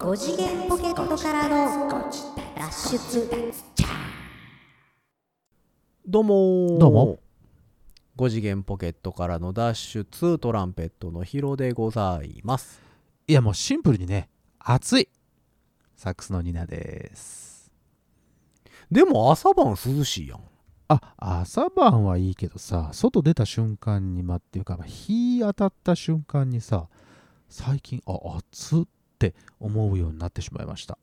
5次元ポケットからの脱出。どうもどうも。5次元ポケットからの脱出トランペットのヒロでございます。いやもうシンプルにね暑い。サックスのニナです。でも朝晩涼しいやん。あ朝晩はいいけどさ外出た瞬間に待っていうかまあ日当たった瞬間にさ最近あ暑って思うようになってしまいました。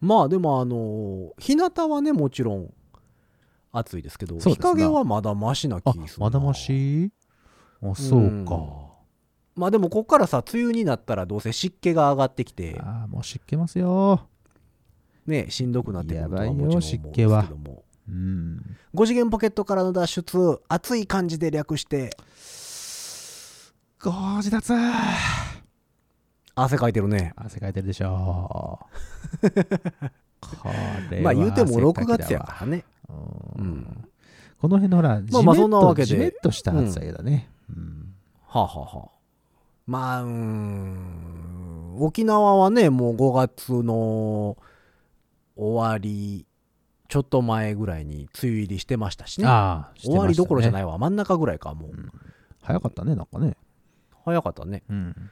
まあでもあの日向はねもちろん暑いですけどそうですな日陰はまだマシな気あするな。まだましあそうか、まあでもこっからさ梅雨になったらどうせ湿気が上がってきて。あーもう湿気ますよ。ねしんどくなってくるとはやばいよもちろん思うんですけ湿気は。どもうん。5次元ポケットからの脱出熱い感じで略して。ゴージ脱汗かいてるね。汗かいてるでしょ これはまあ言うても6汗かきだわ。月やからね。ううん。んこの辺のほら、まあまあそんなわけで。じめっとした暑さだね。うん。はあ、はあはあ、まあうーん。沖縄はねもう5月の終わりちょっと前ぐらいに梅雨入りしてましたしね。ああ、。終わりどころじゃないいわ。真ん中ぐらいかもう、うん。早かったね、なんかね。早かったね。うん。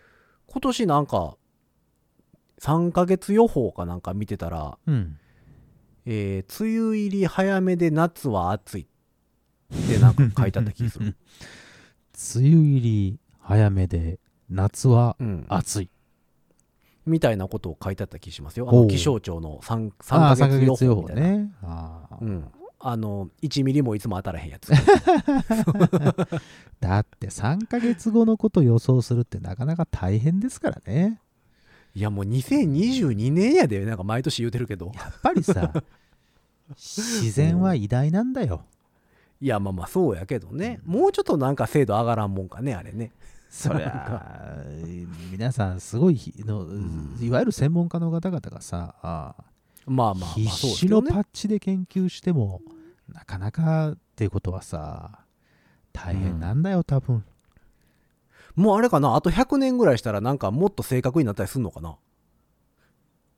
今年なんか3ヶ月予報かなんか見てたら、うん。えー梅雨入り早めで夏は暑いってなんか書いてあった気がする、梅雨入り早めで、夏はうん、暑い。みたいなことを書いてあった気しますよ。あの気象庁の 3, 3ああ、ヶ3ヶ月予報報みたいな、ね。うん、あの1ミリもいつも当たらへんやつ。だって3ヶ月後のこと予想するってなかなか大変ですからね。いやもう2022年やでなんか毎年言うてるけど。やっぱりさ、自然は偉大なんだよ。いやまあまあそうやけどね。もうちょっとなんか精度上がらんもんかねあれね。そりゃあ皆さんすごいひの、いわゆる専門家の方々がさあまあまあまあ必死のパッチで研究してもなかなかっていうことはさ大変なんだよ多分。もうあれかな？あと100年ぐらいしたらなんかもっと正確になったりするのかな？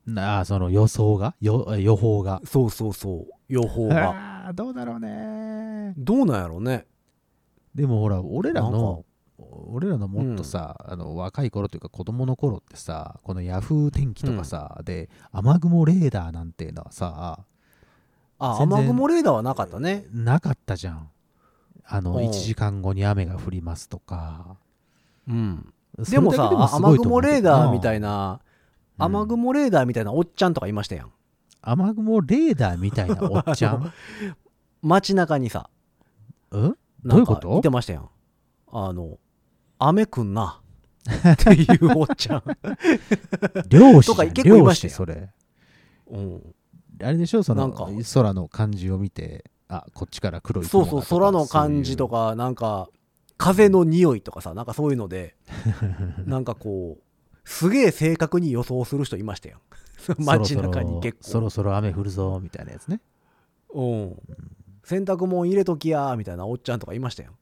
なあその予想が？よ予報が？そうそうそう。予報が。どうだろうね。どうなんやろうね。でもほら俺らの俺らのもっとさ、あの若い頃というか子供の頃ってさこのヤフー天気とかさ、で雨雲レーダーなんていうのはさあ雨雲レーダーはなかったね。なかったじゃん。あのう。ん1時間後に雨が降りますとか。うん。でもさ雨雲レーダーみたいなうん。雨雲レーダーみたいなおっちゃんとかいましたやん。雨雲レーダーみたいなおっちゃん？街中にさ。うんどういうこと？いてましたやん。あの雨くんな。っていうおっちゃん、漁師とか結構いましたよ漁師それ。うん、あれでしょ？そのなんか。空の感じを見てあこっちから黒いそうそう空の感じとかかなんか風の匂いとかさなんかそういうので なんかこうすげえ正確に予想する人いましたやん街中に結構。そろそろ雨降るぞみたいなやつね。うん。洗濯物入れときやみたいなおっちゃんとかいましたやん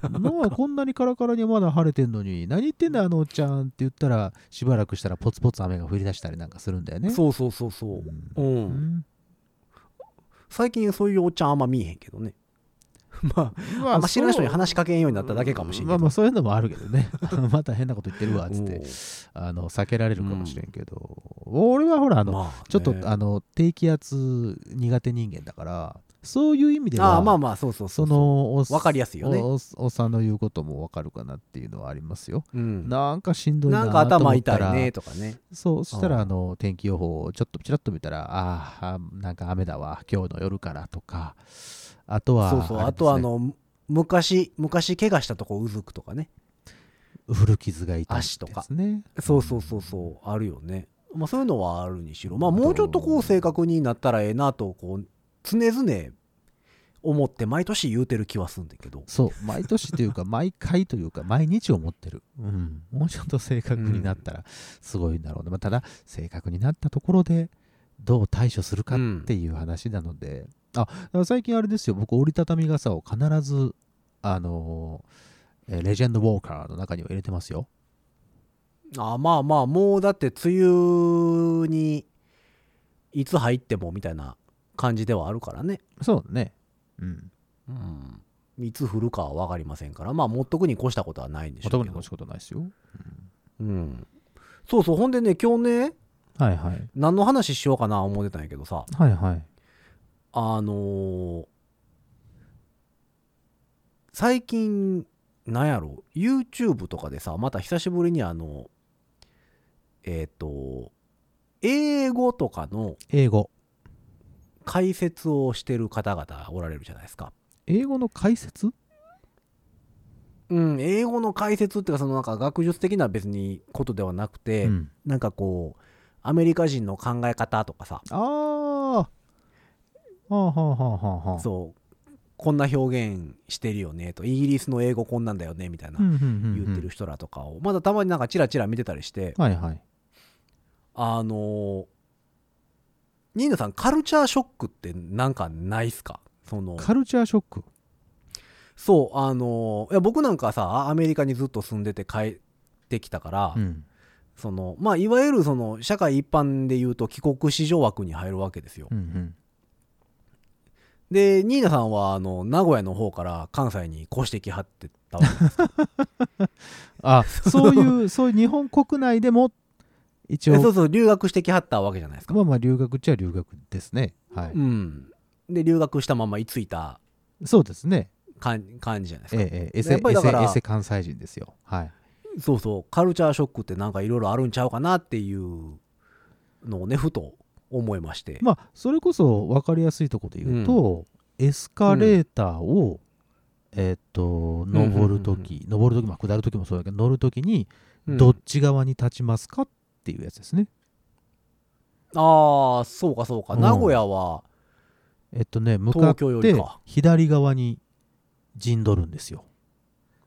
まあこんなにカラカラにまだ晴れてんのに何言ってんだあのおっちゃんって言ったらしばらくしたらポツポツ雨が降り出したりなんかするんだよね。そうそうそうそう。うん、うん。最近そういうおっちゃんあんま見えへんけどね。まあまあんま知らん人に話しかけんようになっただけかもしれんけど。まあまあそういうのもあるけどね。また変なこと言ってるわっつって。うん。あの避けられるかもしれんけど、俺はほらあの、まあね。ちょっとあの低気圧苦手人間だからそういう意味ではああまあまあそうそうそそう。のおわかりやすいよね。おおおさんの言うこともわかるかなっていうのはありますよ。うん、なんかしんどいななんか頭ったら痛いねとかね。そうそしたらうん。あの天気予報をちょっとちらっと見たらああなんか雨だわ今日の夜からとか。あとはそうそう。あとあの昔昔怪我したとこうずくとかね。古傷が痛い足とか。そうそうそうそうあるよね。まあそういうのはあるにしろ。まあもうちょっとこう正確になったらええなとこう常々思って毎年言うてる気はすんだけど。そう。毎年というか 毎回というか毎日思ってる、うん、もうちょっと正確になったらすごいんだろうね、まあ、ただ正確になったところでどう対処するかっていう話なので、あだから最近あれですよ。僕折りたたみ傘を必ずあのーレジェンドウォーカーの中には入れてますよ。あまあまあもうだって梅雨にいつ入ってもみたいな感じではあるからね。そうねうん。うんいつ降るかは分かりませんからまあ持っとくに越したことはないんでしょうけど。特に越しことないですよ。うん。そうそう。ほんでね今日ねはいはい。何の話しようかな思ってたんやけどさ。はいはい。あのー最近なんやろ YouTube とかでさまた久しぶりにあのえっ、と英語とかの英語解説をしてる方々おられるじゃないですか。英語の解説？うん、英語の解説っていうかそのなんか学術的な別にことではなくて、うん。なんかこうアメリカ人の考え方とかさ。ああはあはあはあはあはあ。そう。こんな表現してるよねと。イギリスの英語こんなんだよねみたいな言ってる人らとかを。まだたまになんかチラチラ見てたりして。はいはい。あのーニーナさんカルチャーショックってなんかないっすか？その。カルチャーショック？そうあのーいや僕なんかさアメリカにずっと住んでて帰ってきたから、うん。そのまあいわゆるその社会一般で言うと帰国子女枠に入るわけですよ、うんうん。でニーナさんはあの名古屋の方から関西に越してきはってたわけです あそういうそういう日本国内でも一応。えそうそう留学してきはったわけじゃないですか、まあまあ留学っちゃ留学ですね。はい、うん。で留学したまま居ついたそうですね。感感じじゃないですか、ええええ。エセやっぱりだからエセエセ関西人ですよ。はい。そうそう。カルチャーショックってなんかいろいろあるんちゃうかなっていうのをねふと思いまして、まあそれこそ分かりやすいところで言うと、エスカレーターを、えーっと登るとき、登るとき、まあ、下るときもそうだけど乗るときにうん。どっち側に立ちますかっていうやつですね、ああそうかそうか、うん。名古屋はえっとね向かっ東京よりてか左側に陣取るんですよ、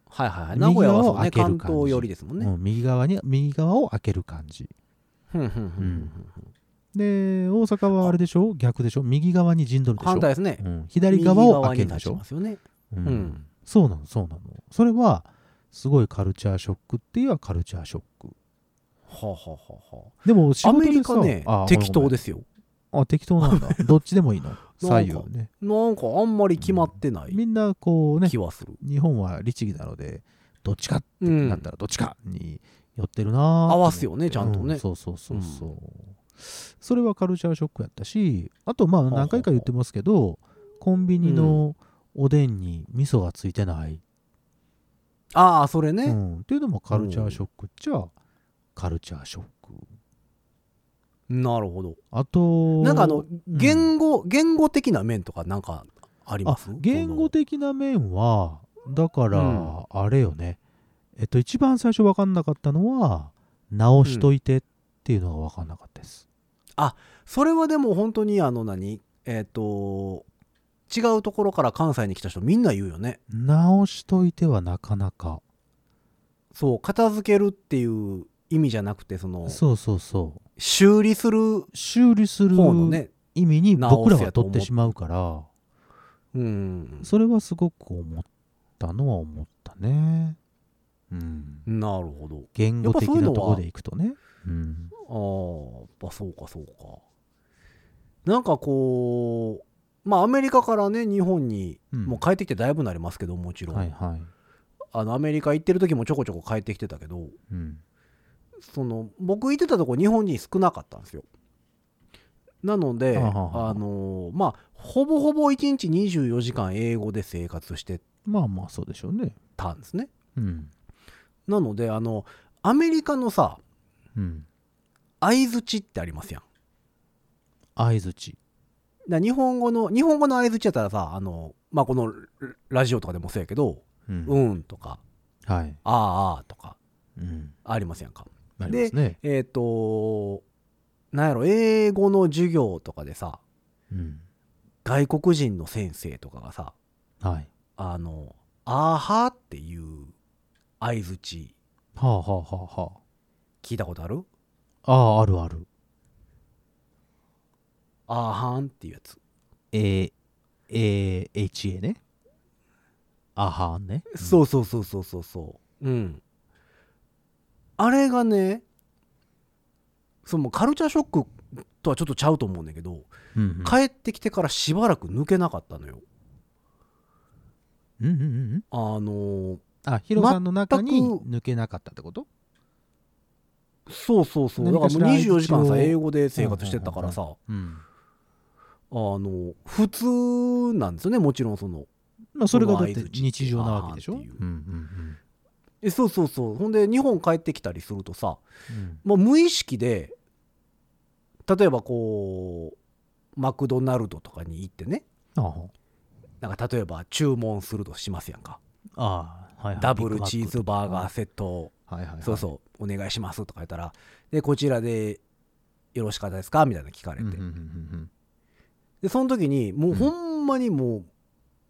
はいはいはい。名古屋はそうね右側を開ける感じ関東寄りですもんね、うん右側に右側を開ける感じ。ふんふんふんふんふんで大阪はあれでしょ？逆でしょ？右側に陣取るでしょ？反対ですね。うん、左側を開けるでしょ？右側に立ちま、すよね。うん。うん。そうなのそうなの。それはすごいカルチャーショックっていうはカルチャーショックはあ、はあはでも仕事でさメリカねあ適当ですよ。あ適当なんだ。どっちでもいいの？左右ね。なんかあんまり決まってないみんなこうね気はする、日本は律儀なのでどっちかってうんなったらどっちかに寄ってるな合わすよねちゃんとね。うそうそうそうそう、それはカルチャーショックやったしあとまあはあ何回か言ってますけどコンビニのおでんに味噌がついてない、ああそれね、うん、っていうのもカルチャーショックっちゃカルチャーショック。なるほど。あとなんかあのうん。言語、言語的な面とかなんかありまあす言語的な面はだから、うん。あれよね。えっと一番最初分かんなかったのは直しといてっていうのが分かんなかったです、それはでも本当にあの何？えっ、と違うところから関西に来た人みんな言うよね。直しといてはなかなか。そう片付けるっていう意味じゃなくてそのそうそうそう。修理する修理する方のね意味に僕らは取ってしまうから。うん。それはすごく思ったのは思ったね。うん。なるほど。言語的なところでいくとね。うん。ああやっぱそうかそうか。なんかこうまあアメリカからね日本にうん。もう帰ってきてだいぶなりますけどもちろん、はいはい。あのアメリカ行ってる時もちょこちょこ帰ってきてたけどうんその僕行ってたとこ日本人少なかったんですよ。なのではあのまあほぼほぼ1日24時間英語で生活してまあまあそうでしょうね。たんですね。うん。なのであのアメリカのさうん。相づちってありますやん。相づち日本語の日本語の相づちやったらさあのまあこのラジオとかでもそうやけど「うん。うん」とかはい「ああああ」とかうん。ありますやんかね。えっ、となんやろ英語の授業とかでさうん。外国人の先生とかがさはい。あの「あーは」っていう相づちはあはあはあは聞いたことある？ああああるある。あーはんっていうやつ。A A H A ね。あはんね。そうそうそうそうそうそう。うんあれがねそのカルチャーショックとはちょっとちゃうと思うんだけど、うんうん。帰ってきてからしばらく抜けなかったのよ。うんうんうんあのーあヒロさんの中に抜けなかったってこと？そうそうそう。だからもう何かしら24時間さ英語で生活してたからさ。うんあの普通なんですよねもちろんその。まあそれがだって日常なわけでしょ？う。うんうんえそうそうそう。ほんで日本帰ってきたりするとさうん。もう無意識で例えばこうマクドナルドとかに行ってね。なんか例えば注文するとしますやんか。ああはいはい。ダブルチーズバーガーセットはいはいはい。そうそう。お願いしますとか言ったらでこちらでよろしかったですか？みたいなの聞かれて、うんうんうんでその時にもうほんまにもう、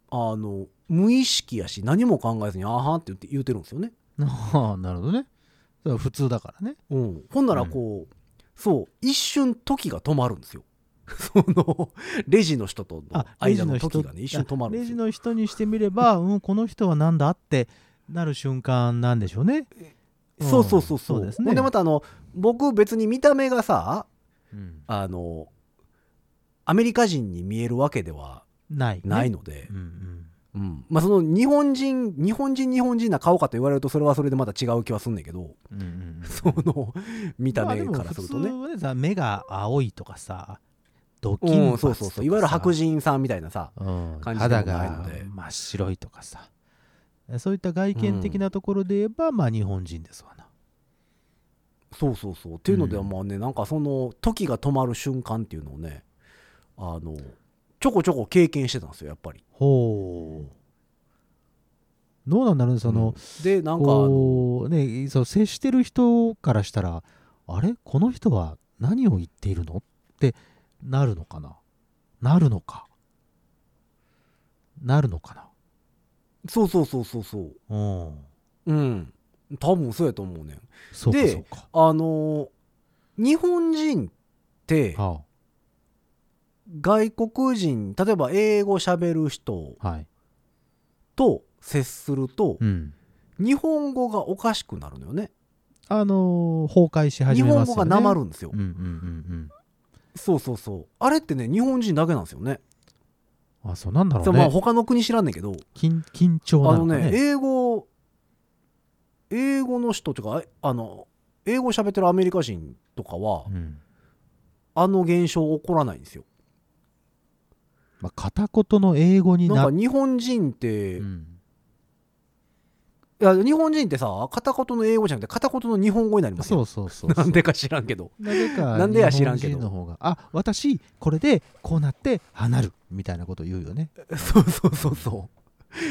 あの無意識やし何も考えずに「あーはん」って言って言うてるんですよね、うんあ あなるほどね。それは普通だからね。うん、ほんならこう、そう一瞬時が止まるんですよ。そのレジの人との間の時がね一瞬止まるんレですよ。ジの人にしてみれば、うん、この人はなんだってなる瞬間なんでしょうね。そうそうそうそう。そうですね。ほんでまたあの僕別に見た目がさうん。あのアメリカ人に見えるわけではない、ね。ないので、うんうんうん。まあ、その日本人日本人日本人な顔かと言われるとそれはそれでまた違う気はすんねんけどうんうんうんその 見た目からするとね、まあ目が青いとかさドキうん、そうそうそう。いわゆる白人さんみたいなさうん。感じ肌が真っ白いとかさ。そういった外見的なところで言えば、まあ日本人ですわな。そうそうそうっていうのではうんまあねなんかその時が止まる瞬間っていうのをねあのちょこちょこ経験してたんですよやっぱり。ほう。どうなんだろうねその、うん。でなんかねそう接してる人からしたらあれ？この人は何を言っているの？ってなるのかな？なるのか？なるのかそうそうそうそうそう。なうん。うん。多分そうやと思うねん。そうそうか。あの日本人っては外国人例えば英語喋る人あはい。と接するとうん。日本語がおかしくなるのよね。あのー崩壊し始日めますよね。本語がなまるんですよ、うんうんうんそうそうそう。あれってね日本人だけなんですよね。うんあそうなんだろそううまあね他の国知らんねんけど。緊緊張あのなのかね。ね英語英語の人っていうかああの英語喋ってるアメリカ人とかはうん。あの現象起こらないんですよまあ、片言の英語にななんか日本人って、いうん。や日本人ってさ片言の英語じゃなくて片言の日本語になりますよ。そうそうそうなんでか知らんけど。なんでや知らんけど。あ私これでこうなって離るみたいなこと言うよね。そうそうそうそ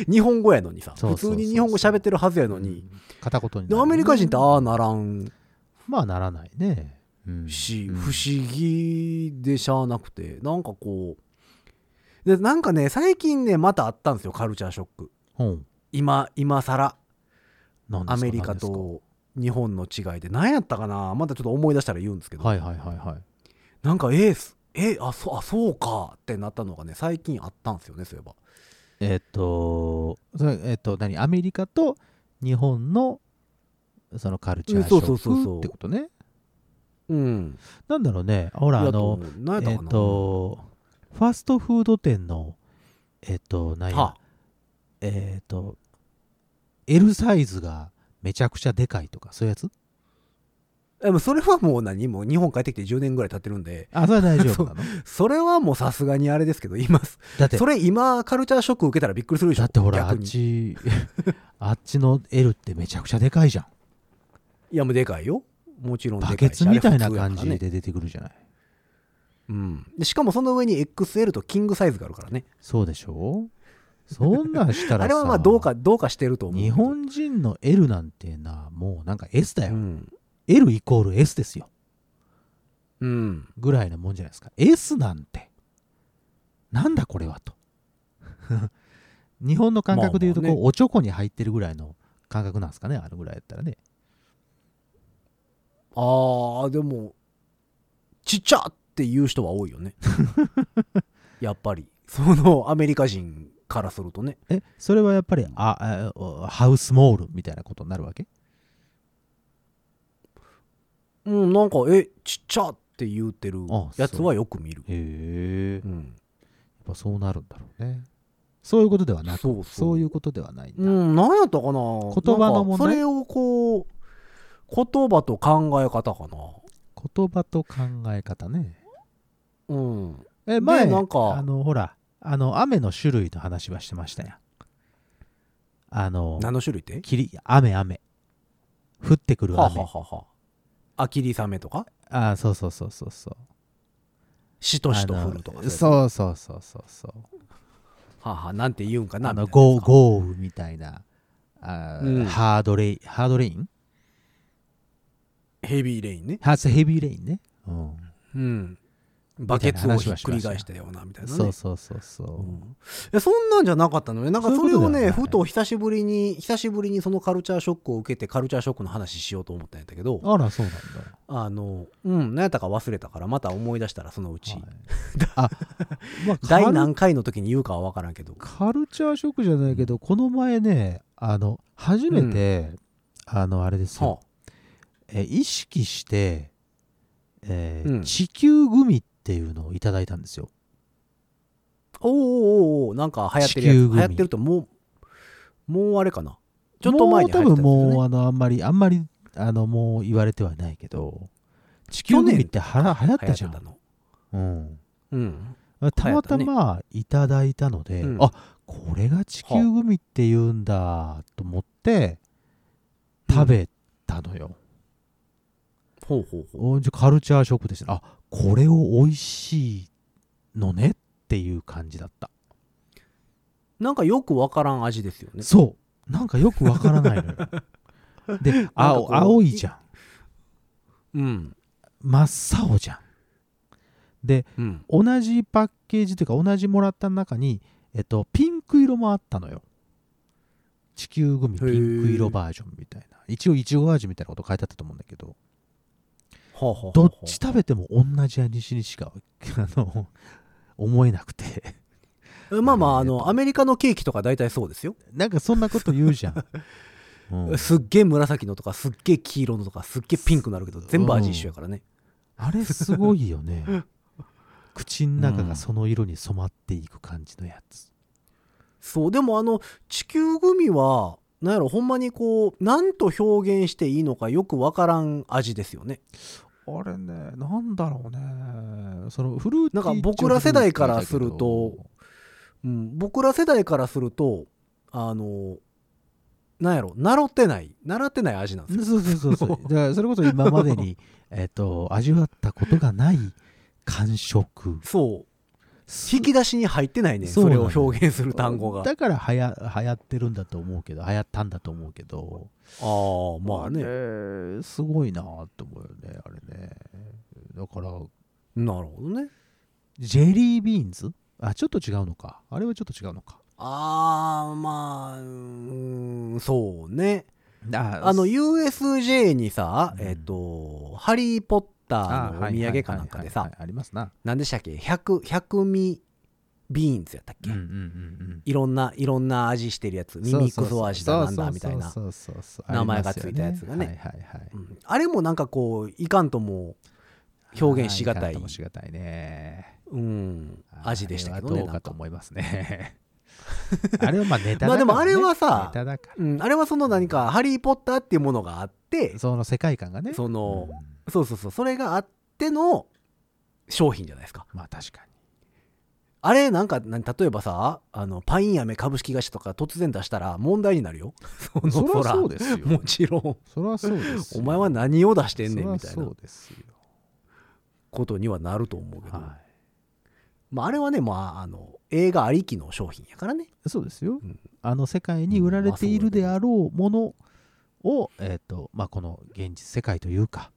う。日本語やのにさ普通に日本語喋ってるはずやのに、うん。片言になる。でアメリカ人ってああならん。まあならないね、うん。し、うん。不思議でしゃあなくて。なんかこうでなんかね最近ねまたあったんですよカルチャーショック。う。ん今今更。アメリカと日本の違いで。何やったかな？まだちょっと思い出したら言うんですけど、はいはいはいはい。なんかえーすえあそうあそうか。ってなったのがね最近あったんですよねそういえば。えっとそれえっと何？アメリカと日本のそのカルチャーショックってことね？うん。なんだろうね。ほらあのえっとファストフード店のえっと何やはえっと L サイズがめちゃくちゃでかいとかそういうやつ？でもそれはもう何？もう日本帰ってきて10年ぐらい経ってるんで。あそれは大丈夫なの？それはもうさすがにあれですけど今 だって。それ今カルチャーショック受けたらびっくりするでしょだってほらあっちあっちの L ってめちゃくちゃでかいじゃん。いやもうでかいよ。もちろんでかいし。バケツみたいな感じで出てくるじゃない？うん、でしかもその上に XL とキングサイズがあるからね。そうでしょ？そんなんしたらさ あれはまあどうかどうかしてると思う日本人の L なんてなもうなんか S だよ、うん。L イコール S ですよ。うん。ぐらいなもんじゃないですか。S なんて。なんだこれはと。日本の感覚でいうとこう、まあまあね。おちょこに入ってるぐらいの感覚なんですかね？あのぐらいやったらね。あーでもちっちゃって言う人は多いよね。やっぱり。そのアメリカ人からするとね。えそれはやっぱりああハウスモールみたいなことになるわけ？うんなんかえちっちゃって言うてるあやつはよく見る。へえやっうん、ぱそうなるんだろうね。そういうことではなくそうそう。そういうことではないんだ、うん、なんやったかな？言葉の問題それをこう言葉と考え方かな。言葉と考え方ねうん。え前なんかあのほらあの雨の種類の話はしてましたやん。あの何の種類って？霧雨雨。降ってくるはあ、雨はあはあはあ、アキリサメとか？あそうそうそうそうそう。しとしと降るとかうそうそうそうそうそう。はあ、はあ、なんて言うんかな？あの豪豪雨みたいな。あー、うん。ハードレイハードレイン？ヘビーレインね。ヘビーレインね、うん。うんバケツをひっくり返したようなみたいなね。そうそうそうそう、うん。いやそんなんじゃなかったのね。なんかそれをねふと久しぶりに久しぶりにそのカルチャーショックを受けてカルチャーショックの話しようと思ったんやけどあらそうなんだ。あのうん何やったか忘れたからまた思い出したらそのうち、はいあ、まあ、カ第ル何回の時に言うかは分からんけど。カルチャーショックじゃないけど、この前ね、あの、初めて、あの、あれですよ、はえ意識して、えーうん。地球グミっていうのをいただいたんですよ。あ、おーおーおーおーなんか流行ってるやつ。流行ってるともうもうあれかな。ちょっと前に流もう多分行ってたやつですよね。もう、あの、あんまり、あんまり、あの、もう言われてはないけど、地球グミってはら流行ったじゃん。うん。うん。たまたまいただいたので、うん。あこれが地球グミって言うんだと思って食べたのよ、ほうほうほう。おじゃカルチャーショックですねあこれを美味しいのねっていう感じだった。なんかよくわからん味ですよね。そう。なんかよくわからないのよ。で青う青いじゃん。うん。真っ青じゃん。でうん。同じパッケージというか同じもらった中に、えっと、ピンク色もあったのよ。地球グミピンク色バージョンみたいな。一応いちご味みたいなこと書いてあったと思うんだけどはあはあはあはあどっち食べても同じ味にしか あの思えなくて。まあまああのアメリカのケーキとか大体そうですよ。なんかそんなこと言うじゃん、うん。すっげえ紫のとかすっげえ黄色のとかすっげえピンクになるけど全部味一緒やからね。あれすごいよね。口の中がその色に染まっていく感じのやつ、そうでもあの地球グミはなんやろほんまにこうなんと表現していいのかよくわからん味ですよねあれねなんだろうね。そのフルーティーなんか僕ら世代からするとうん、僕ら世代からするとあのなんやろ習ってない習ってない味なんですよ。そうそうそうそう。だからそれこそ今までにえっと味わったことがない感触。そう引き出しに入ってないねそれを表現する単語が。あだからはや流行ってるんだと思うけど流行ったんだと思うけど。あまあね。れすごいなって思うよねあれね。だからなるほどね。ジェリービーンズ？あちょっと違うのか。あれはちょっと違うのか。ああまあうーんそうね。ああの USJ にさ、うん。えっ、と「ハリー・ポッター」のお土産かなんかでさ何でしたっけ？百百味ビーンズやったっけ、うんうんうんいろんないろんな味してるやつ。ミミックス味だなんだみたいな。名前がついたやつがね。あれもなんかこういかんとも表現しがたい。いね。うん、味でしたけどあれはどうかと思いますね。あれはまあネタだから、ね、まあでもあれはさうん、あれはその何か「ハリー・ポッター」っていうものがあってらその世界観がね。そのうんそうそうそう。それがあっての商品じゃないですか。まあ確かに。あれなんか何例えばさあのパイン飴株式会社とか突然出したら問題になるよ。そのそりゃら。そうですよ。もちろん。そりゃそうですよ。お前は何を出してんねんみたいな。ことにはなると思うけど、はまあ、あれはね、まあ、あの映画ありきの商品やからね。いそうですよ、うん。あの世界に売られているであろうものを、えっ、とまあこの現実世界というか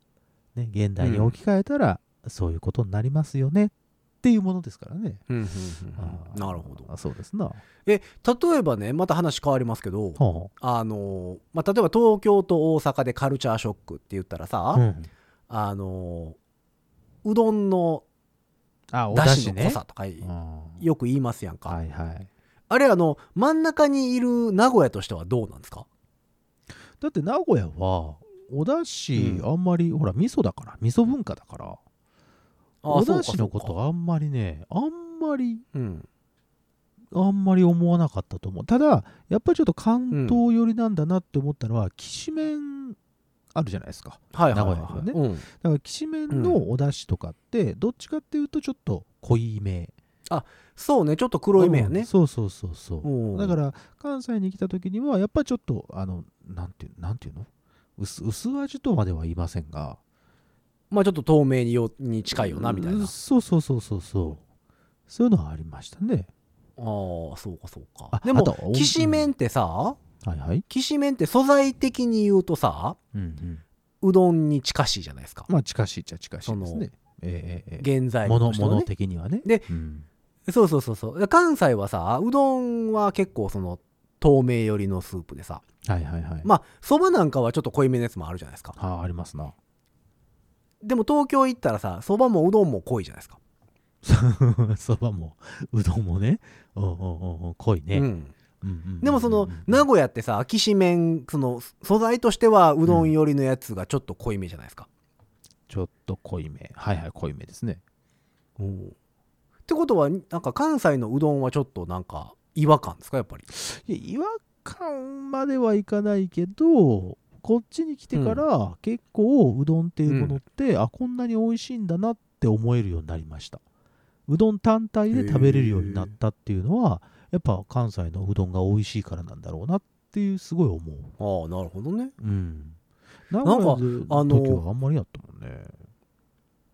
ね現代に置き換えたら、そういうことになりますよね。っていうものですからね、あーなるほど。あそうですな。え例えばねまた話変わりますけどほあの、まあ、例えば東京と大阪でカルチャーショックって言ったらさ、う、うん、あのうどんのだしの濃さとかうん。よく言いますやんか、はいはい。あれあの真ん中にいる名古屋としてはどうなんですか？だって名古屋はお出汁うん。あんまり、ほら味噌だから味噌文化だから。あおそうか出汁のことあんまりねあんまりうん。あんまり思わなかったと思う。ただやっぱりちょっと関東寄りなんだなって思ったのは、きしめんあるじゃないですか。はいはいはい名古屋にうん。だからきしめんのお出汁とかってどっちかっていうとちょっと濃いめ。そうね。ちょっ黒い目やね。うん。そうそうそうそう。うん。だから関西に来た時にはやっぱりちょっとあのなんていうなんていうの？薄薄味とまでは言いませんが。まあちょっと透明によに近いよなみたいな。うんそうそうそうそうそう。そういうのはありましたね。ああそうかそうか。あでもきしめんってさはいはい。きしめんって素材的に言うとさうんうん。うどんに近しいじゃないですか。まあ近しいっちゃ近しいですそのねええええ原材料ものもの的にはね。でうん。そうそうそうそう。関西はさうどんは結構その透明寄りのスープでさ。はいはいはい。まあそばなんかはちょっと濃いめのやつもあるじゃないですか。ああありますな。でも東京行ったらさそばもうどんも濃いじゃないですか。そばもうどんもね。うんうんうんうん濃いね、うん。うんうんうんでもその名古屋ってさきしめんその素材としてはうどん寄りのやつがちょっと濃いめじゃないですか、ちょっと濃いめ。はいはい濃いめですね。ってことはなんか関西のうどんはちょっとなんか違和感ですかやっぱり？いや違和感まではいかないけどこっちに来てから結構うどんっていうものって、あこんなに美味しいんだなって思えるようになりました。うどん単体で食べれるようになったっていうのはやっぱ関西のうどんが美味しいからなんだろうなっていうすごい思う。ああなるほどね。うん。名なんかあの時はあんまりやったもんね。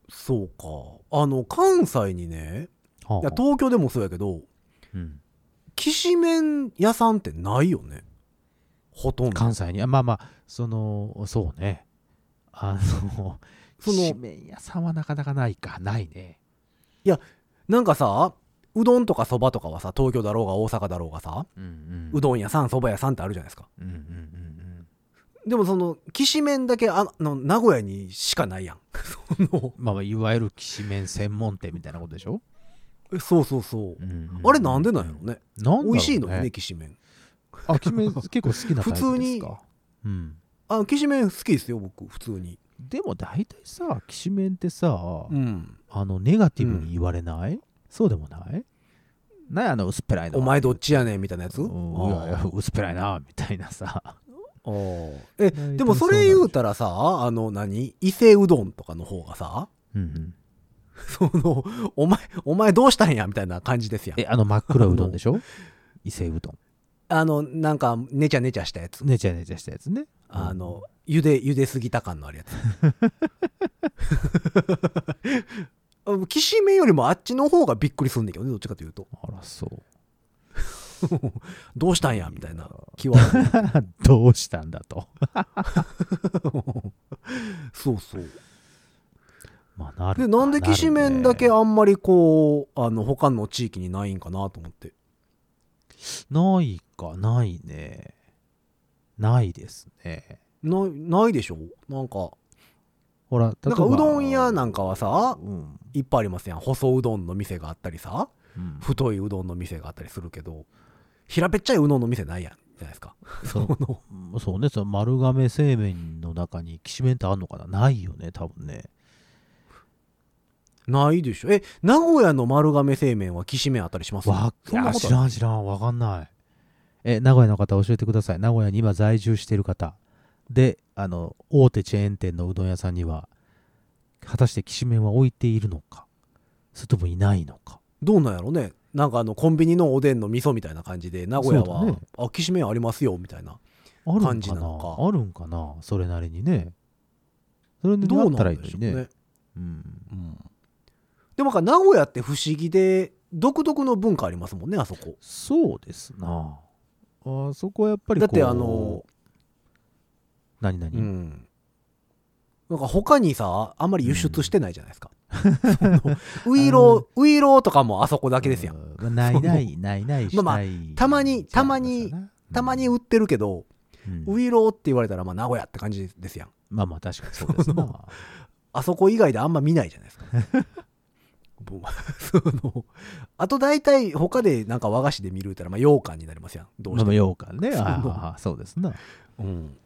そうか。あの関西にねはいや東京でもそうやけどうんきしめん屋さんってないよね？ほとんど。関西に。あまあまあそのそうね。あの そのきしめん屋さんはなかなかないか。ないね。なんかさうどんとかそばとかはさ東京だろうが大阪だろうがさうんうん。うどん屋さんそば屋さんってあるじゃないですか。うんうんうんうん。でもそのきしめんだけあの名古屋にしかないやん。その。まあ、いわゆるきしめん専門店みたいなことでしょ、えそうそうそう。うんあれなんでなんやろね。なね。美味しいのよねきしめん。あきしめん結構好きなタイプですか？普通に。うん、あきしめん好きですよ僕普通に。でも大体さきしめんってさ、うん。あのネガティブに言われない、そうでもない？なあの薄っぺらいのお前どっちやねんみたいなやつ？うん。いやいやあ薄っぺらいなみたいなさ。ー。えでもそれ言うたらさあの何？伊勢うどんとかの方がさうんうん そのお前お前どうしたんやみたいな感じですやん。えあの真っ黒いうどんでしょ？伊勢うどん。あのなんかねちゃねちゃしたやつ。ねちゃねちゃしたやつね。あの茹で茹ですぎた感のあるやつ。きしめんよりもあっちの方がびっくりすんねんけどねどっちかというと。あらそう。どうしたんやみたいな気は。どうしたんだと。そうそうまあなるでなんできしめんだけあんまりこうあの他の地域にないんかなと思って。ないかないね。ないですね。ないないでしょ？なんかほら例えばなんかうどん屋なんかはさうん。いっぱいありますやん。細うどんの店があったりさうん。太いうどんの店があったりするけど平べっちゃいうどんの店ないやんじゃないですか。そう。そうね。その丸亀製麺の中にきしめんってあんのかな？ないよね多分ねないでしょ。え名古屋の丸亀製麺はきしめんあったりします？わそんなこと。知らん知らんわかんない。え名古屋の方教えてください。名古屋に今在住している方。であの大手チェーン店のうどん屋さんには果たしてきしめんは置いているのか？それともいないのか？どうなんやろね。なんかあのコンビニのおでんの味噌みたいな感じで名古屋は、ね。あきしめんありますよみたいなあるん感じかななのか。あるんかな？それなりにね。それでどうなあったらいいんでしょうねのにね。うん。うんでも名古屋って不思議で独特の文化ありますもんねあそこ。そうですな。あそこはやっぱりだってあの何々、うん。なんか他にさあんまり輸出してないじゃないですか、その ウイローウイローとかもあそこだけですやん。うん。まあないないないないまあまあしたまにたまにたまに売ってるけど、うん。ウイローって言われたらまあ名古屋って感じですやん。まあまあ確かにそうですな。あそこ以外であんま見ないじゃないですか もう そのあと大体他でなんか和菓子で見るたらまあ羊羹になりますやん。どうしても、羊羹ね。ああそうですな。うん。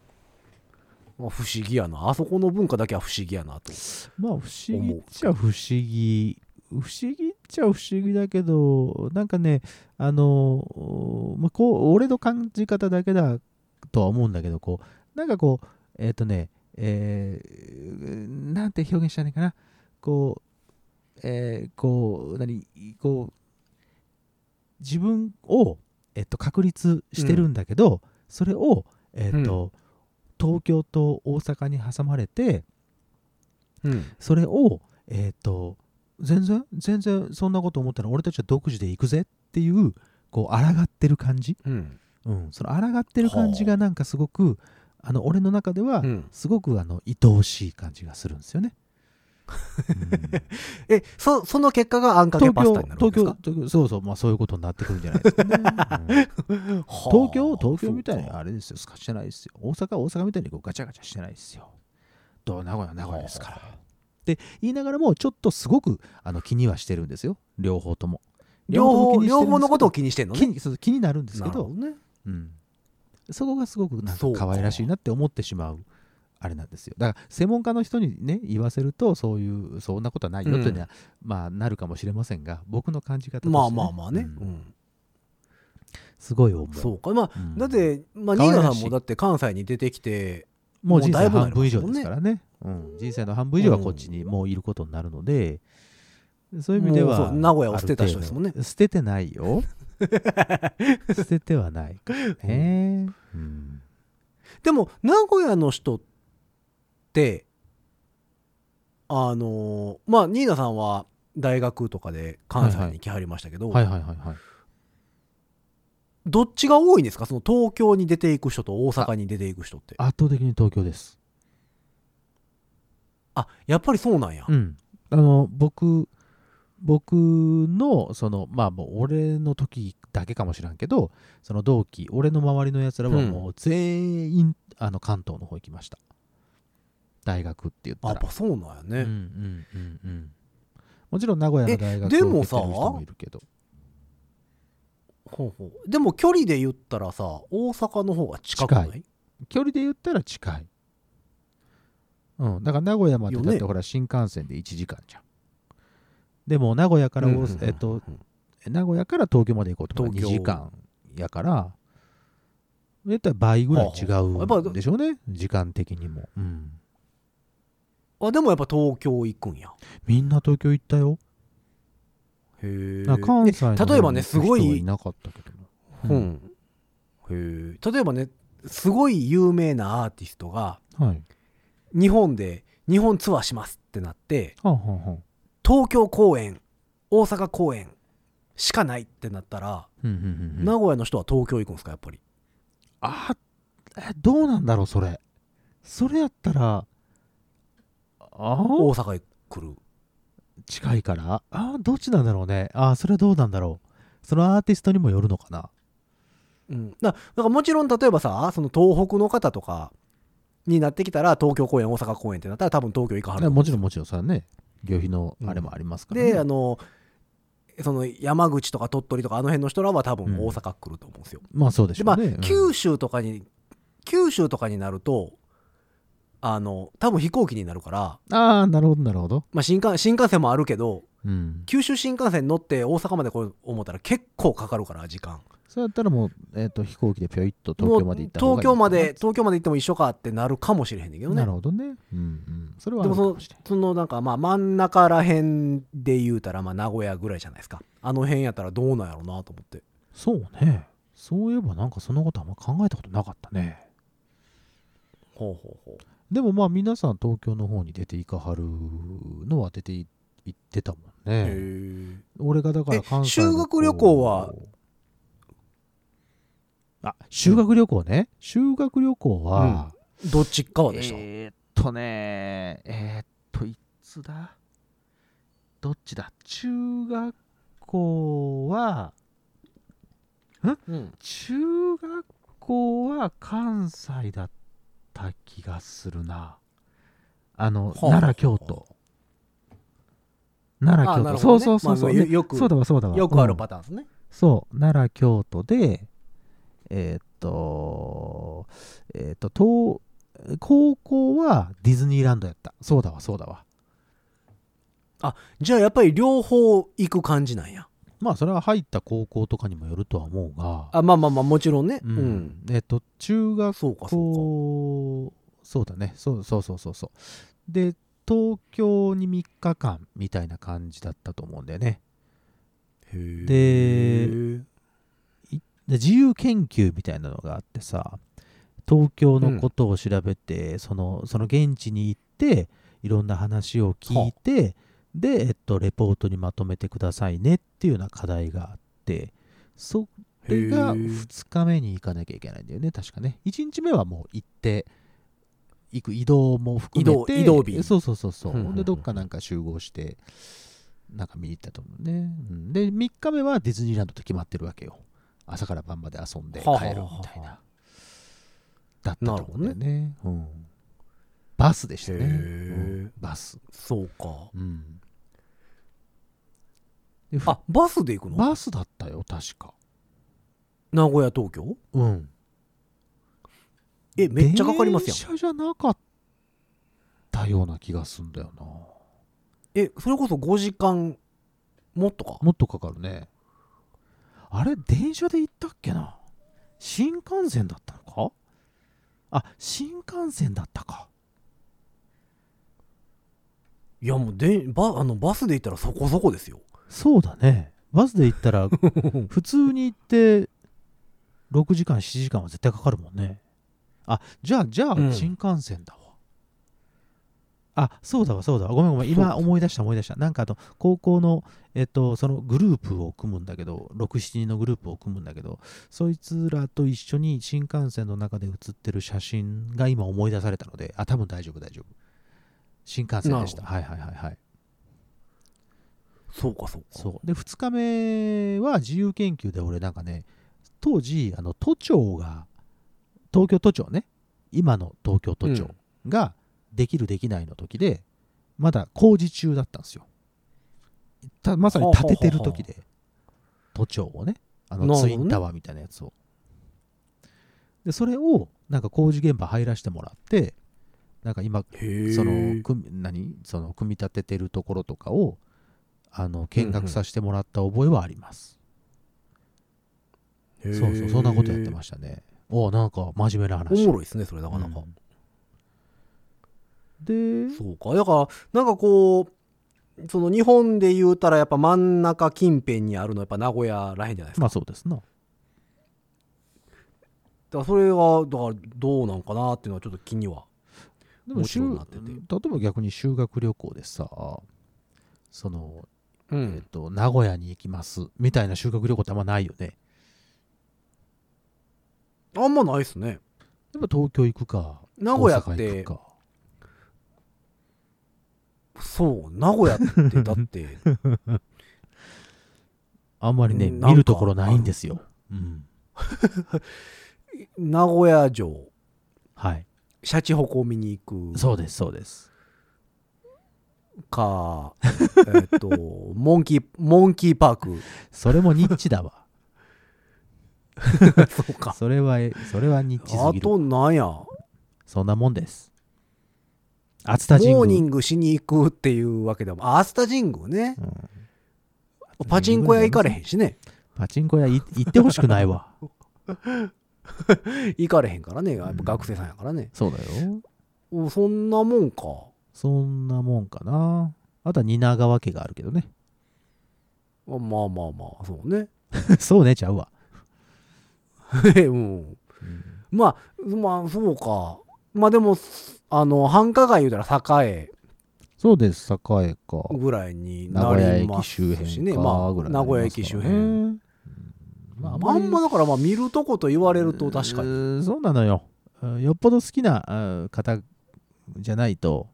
まあ不思議やな。あそこの文化だけは不思議やなと。まあ不思議っちゃ不思議。不思議っちゃ不思議だけどなんかねあの、まあ、こう俺の感じ方だけだとは思うんだけどこうなんかこうえっ、とねえーなんて表現したらいいかな。こうえーこう何？こう自分を、えっと、確立してるんだけど、それを、えっと東京と大阪に挟まれてうん。それをえっ、と全然全然そんなこと思ったら俺たちは独自で行くぜっていうこう抗ってる感じ、うん。うん、その抗ってる感じがなんかすごくあの俺の中ではうん。すごくあの愛おしい感じがするんですよね。うん。えそその結果があんかけパスタになるんですか？東京東京そうそうまあそういうことになってくるんじゃないですかね。うん。東京東京みたいになあれですよスカしてないですよ。大阪大阪みたいにこうガチャガチャしてないですよ。どう名古屋名古屋ですから。って言いながらもちょっとすごくあの気にはしてるんですよ。両方とも。両方両方のことを気にしてんのね。気にそう気になるんですけど。ね。うん、そこがすごくなんか。可愛らしいなって思ってしまうあれなんですよ。だから専門家の人にね言わせるとそういうそんなことはないよというのは、まあなるかもしれませんが僕の感じ方として、まあまあまあね、うん。うん。すごい思う。そうか。まあ、うん。だって、まあ、可愛らしいニーナさんもだって関西に出てきてもう人生半分以上ですからね。うん、人生の半分以上はこっちにもういることになるので、そういう意味では。名古屋を捨てた人ですもんね。捨ててないよ。捨ててはない。へえ。うん。でも名古屋の人ってあのーまあニーナさんは大学とかで関西に来はりましたけど、はいはいはいはい。どっちが多いんですか？その東京に出ていく人と大阪に出ていく人ってあ圧倒的に東京です。やっぱりそうなんや、うん。あの、僕、僕の、その、まあもう俺の時だけかもしらんけど、その同期、俺の周りのやつらはもう全員、あの関東の方行きました。大学って言ったら。あやっ。ぱそうなんやね、うんうんうんうん。もちろん名古屋の大学えでもさを受けてる人もいるけど。ほうほう。でも距離で言ったらさ大阪の方が近くない？近距離で言ったら近い。うん。だから名古屋までだってほら新幹線で1時間じゃん。でも名古屋から大うんうんえっと名古屋から東京まで行こうとか2東京。時間やから絶対倍ぐらい違うんでしょうね。時間的にも、うん、あでもやっぱ東京行くんや。みんな東京行ったよ。へえ関西の例えばねすごいいなかったけどもうん、へえ例えばねすごい有名なアーティストがはい。日本で日本ツアーしますってなってはあ、はあはあ。東京公演大阪公演しかないってなったら、うんうんうんうん。名古屋の人は東京行くんですかやっぱり。あえどうなんだろうそれ。それやったらあ大阪へ来る。近いから？あどっちなんだろうね。あそれどうなんだろう。そのアーティストにもよるのかな？うん、だだからもちろん例えばさその東北の方とかになってきたら東京公演大阪公演ってなったら多分東京行かはるもちろんもちろんそれはね。旅費のあれもありますから、ね。であのその山口とか鳥取とかあの辺の人らは多分うん。大阪来ると思うんですよ、まあそうでしょうね、うん。九州とかに九州とかになるとあの多分飛行機になるから、ああなるほどなるほど。まあ、新幹新幹線もあるけどうん。九州新幹線乗って大阪まで来よう思ったら結構かかるから時間。そうやったらもう、えー、と飛行機でぴょいっと東京まで行った方がいい東京まで東京まで行っても一緒かってなるかもしれへんねんけどね。なるほどね。うんうん。それはあでもそのそのなんかまあ真ん中らへんで言うたらまあ名古屋ぐらいじゃないですか。あの辺やったらどうなんやろうなと思って。そうね。そういえばなんかそのことあんま考えたことなかったね。ほうほうほうでもまあ皆さん東京の方に出ていかはるのは出てい行ってたもんね。俺がだからえ関西の修学旅行は？あ修学旅行ね。修学旅行は、どっち側でした、えーっとねえーっといつだ？どっちだ？中学校はうん。中学校は関西だった気がするな。あの、はあ奈良京都。奈良京都、そうそうそうそう、まあねよくそうだわそうだわ。よくあるうん。パターンですね、そう奈良京都でえーっとえーっと東高校はディズニーランドやった。そうだわそうだわ。じゃあやっぱり両方行く感じなんや。まあそれは入った高校とかにもよるとは思うが。あ、まあまあまあ、もちろんね。ううん。ん。えっと中学そうか、そう校そうだね。そうそうそうそうそう。で東京に3日間みたいな感じだったと思うんだよね。でで自由研究みたいなのがあってさ東京のことを調べて、そのその現地に行っていろんな話を聞いてで、えっと、レポートにまとめてくださいねっていうような課題があってそれがへー。2日目に行かなきゃいけないんだよね確かね。1日目はもう行って行く移動も含めて移動移動日。そうそうそうそう、うんうんうん。でどっかなんか集合してなんか見に行ったと思うね、うん。で3日目はディズニーランドと決まってるわけよ。朝から晩まで遊んで帰るみたいな。だったと思うんだよね。うん、バスでしたね、うん。バス、そうか。うん、あ、バスで行くの？バスだったよ確か。名古屋、東京？うん。え、めっちゃかかりますやん。電車じゃなかったような気がすんだよな。え、それこそ5時間もっとか？もっとかかるね。あれ電車で行ったっけな？新幹線だったのか？あ新幹線だったかいや、もうでバあのバスで行ったらそこそこですよ。そうだね。バスで行ったら 普通に行って6時間7時間は絶対かかるもんね。あじゃあじゃあうん。新幹線だわ、あそうだわそうだわ。ごめんごめん。今思い出した思い出した。なんかあの高校のえっとそのグループを組むんだけど67人のグループを組むんだけどそいつらと一緒に新幹線の中で写ってる写真が今思い出されたのであ多分大丈夫大丈夫新幹線でした。なはいはいはいはい。そうか、そうか。そう。で2日目は自由研究で俺なんかね当時あの都庁が東京都庁ね。今の東京都庁ができるできないの時でまだ工事中だったんですよ。たまさに建ててる時で。都庁をね。あのツインタワーみたいなやつを。でそれをなんか工事現場入らせてもらってなんか今。その組何？その組み立ててるところとかをあの見学させてもらった覚えはあります、へーそうそうそんなことやってましたねおおなんか真面目なお話もろいですね、それなかなか。うんでそうか。だから、なんかこう、その日本で言うたらやっぱ真ん中近辺にあるのはやっぱ名古屋らへんじゃないですか。まあそうですなだからそれが、だからどうなんかなっていうのはちょっと気には。でも修例ろんなってて。えば逆に修学旅行でさその、うえっ。と名古屋に行きますみたいな修学旅行ってあんまないよね。あんまないっすね。やっぱ東京行くか名古屋って行く、か。そう、名古屋ってだって、あんまりね見るところないんですよ、うん、名古屋城、はいシャチホコ見に行く。そうですそうです。か、えっと、モンキー、モンキーパーク。それもニッチだわ。そうか。それはそれはニッチすぎる。あと、なんや、そんなもんです。熱田神宮モーニングしに行くっていうわけでも、あ、アスタ神宮ね。うん。パチンコ屋行かれへんしね。パチンコ屋い行ってほしくないわ 行かれへんからね。やっぱ学生さんやからね。そうだよおそんなもんか。そんなもんかなあとは蜷川家があるけどねまあまあまあ、そうね。そうねちゃうわ、うん。まあ、まあ、そうか。まあでも、あの、繁華街言うたら栄そうです栄かぐらいに名なりますしね。まあ、ぐらい名古屋駅周辺。辺まあ、あんまだからまあ見るとこと言われると確かうに。ーそうなのようんよっぽど好きなうん方じゃないと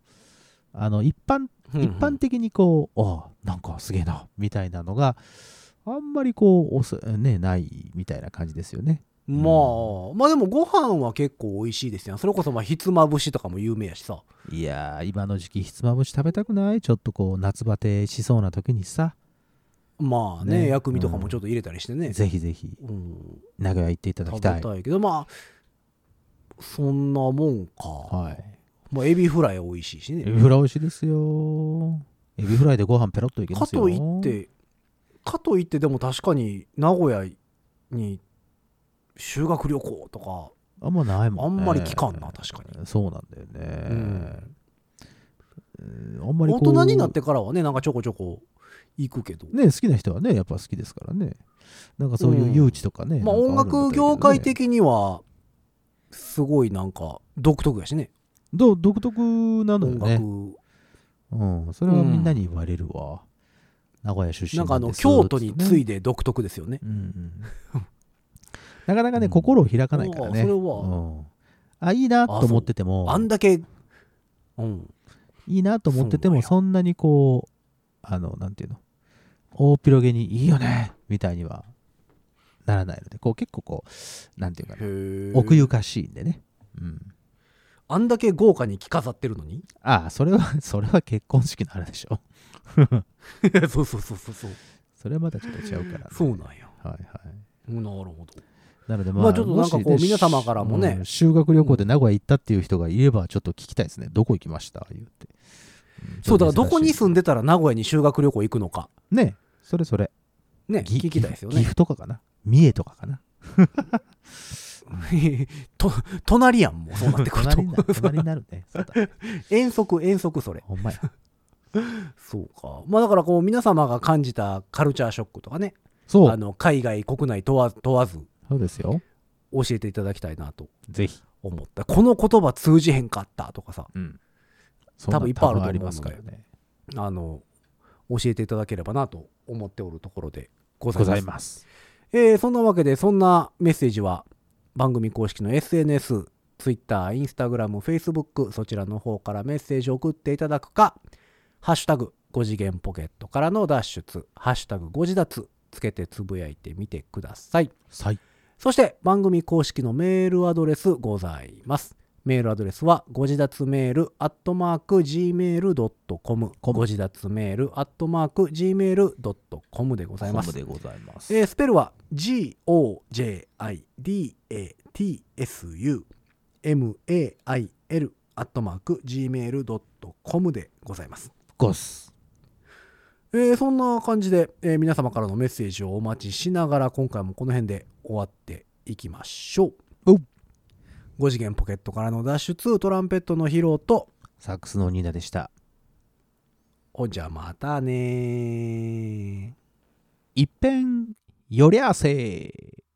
あの一般一般的にこう、ああなんかすげえなみたいなのがあんまりこうおすねないみたいな感じですよねまあ、まあでもご飯は結構美味しいですよ。それこそまあひつまぶしとかも有名やしさ。いやー今の時期ひつまぶし食べたくない？ちょっとこう夏バテしそうな時にさまあね、ね薬味とかもちょっと入れたりしてね。ぜひぜひうん、名古屋行っていただき食たいべたいけど、まあ、そんなもんか。はい。まあ、エビフライ美味しいしね。エビフライ美味しいですよ。エビフライでご飯ペロッといけますよ。かといって、かといってでも確かに名古屋に修学旅行とか、あんまないもんね。あんまり聞かんな確かに。そうなんだよね。うんうんあんまりこ大う人になってからはね、なんかちょこちょこ行くけど。ね、好きな人はね、やっぱ好きですからね。なんかそういう誘致とかね。まあ音なんかるんだ楽業界的には、すごいなんか独特やしね。どう独特なのよ音ね。楽。うん。それはみんなに言われるわ。名古屋出身なんかあの、京都に次いで独特ですよね。うんうん なかなかね、うん心を開かないからね。ああそれはうんあ、いいなと思ってても、あんだけ、うん。いいなと思ってても、そんなにこう、あの、なんていうの、大っ広げにいいよねみたいにはならないので、こう結構こう、なんていうかな、へ奥ゆかしいんでね。うん。あんだけ豪華に着飾ってるのに？ああ、それは、それは結婚式のあれでしょ。そうそうそうそうそう。それはまたちょっと違うから、ね。そうなんや。はいはい。なるほど。なのでまあ、まあちょっとなんかこう皆様からもねうん修学旅行で名古屋行ったっていう人がいれば、ちょっと聞きたいですね。どこ行きました？言って。んそうだからどこに住んでたら名古屋に修学旅行行くのか。ね、それそれ。ね、ぎ聞きたいですよね。岐阜とかかな？三重とかかな？と、隣やん、もうそうなってくると隣。隣になるね。遠足、遠足それ。ほんまや。そうか。まあだからこう皆様が感じたカルチャーショックとかね、そう。あの、海外、国内問わ問わずそうですよ。教えていただきたいなとぜひ。思った。この言葉通じへんかったとかさ、うん。多分いっぱいあると思うのでありますからね。あの、教えていただければなと思っておるところでございごます。ざいます。えーそんなわけで、そんなメッセージは番組公式の SNS、Twitter、Instagram、Facebook、そちらの方からメッセージを送っていただくか、ハッシュタグ5次元ポケットからの脱出、ハッシュタグ5次脱つけてつぶやいてみてください。さい。そして番組公式のメールアドレスございます。メールアドレスはご自立メールアットマーク gmail.com ご自立メールアットマーク gmail.com でございます。でございます。えースペルは GOJIDATSUMAIL アットマーク Gmail.com でございます。ゴス。えーそんな感じで、えー皆様からのメッセージをお待ちしながら今回もこの辺で終わっていきましょう。おう5次元ポケットからの脱出トランペットの披露とサックスのニーナでした。ほんじゃまたねー。いっぺん、よりゃあせー。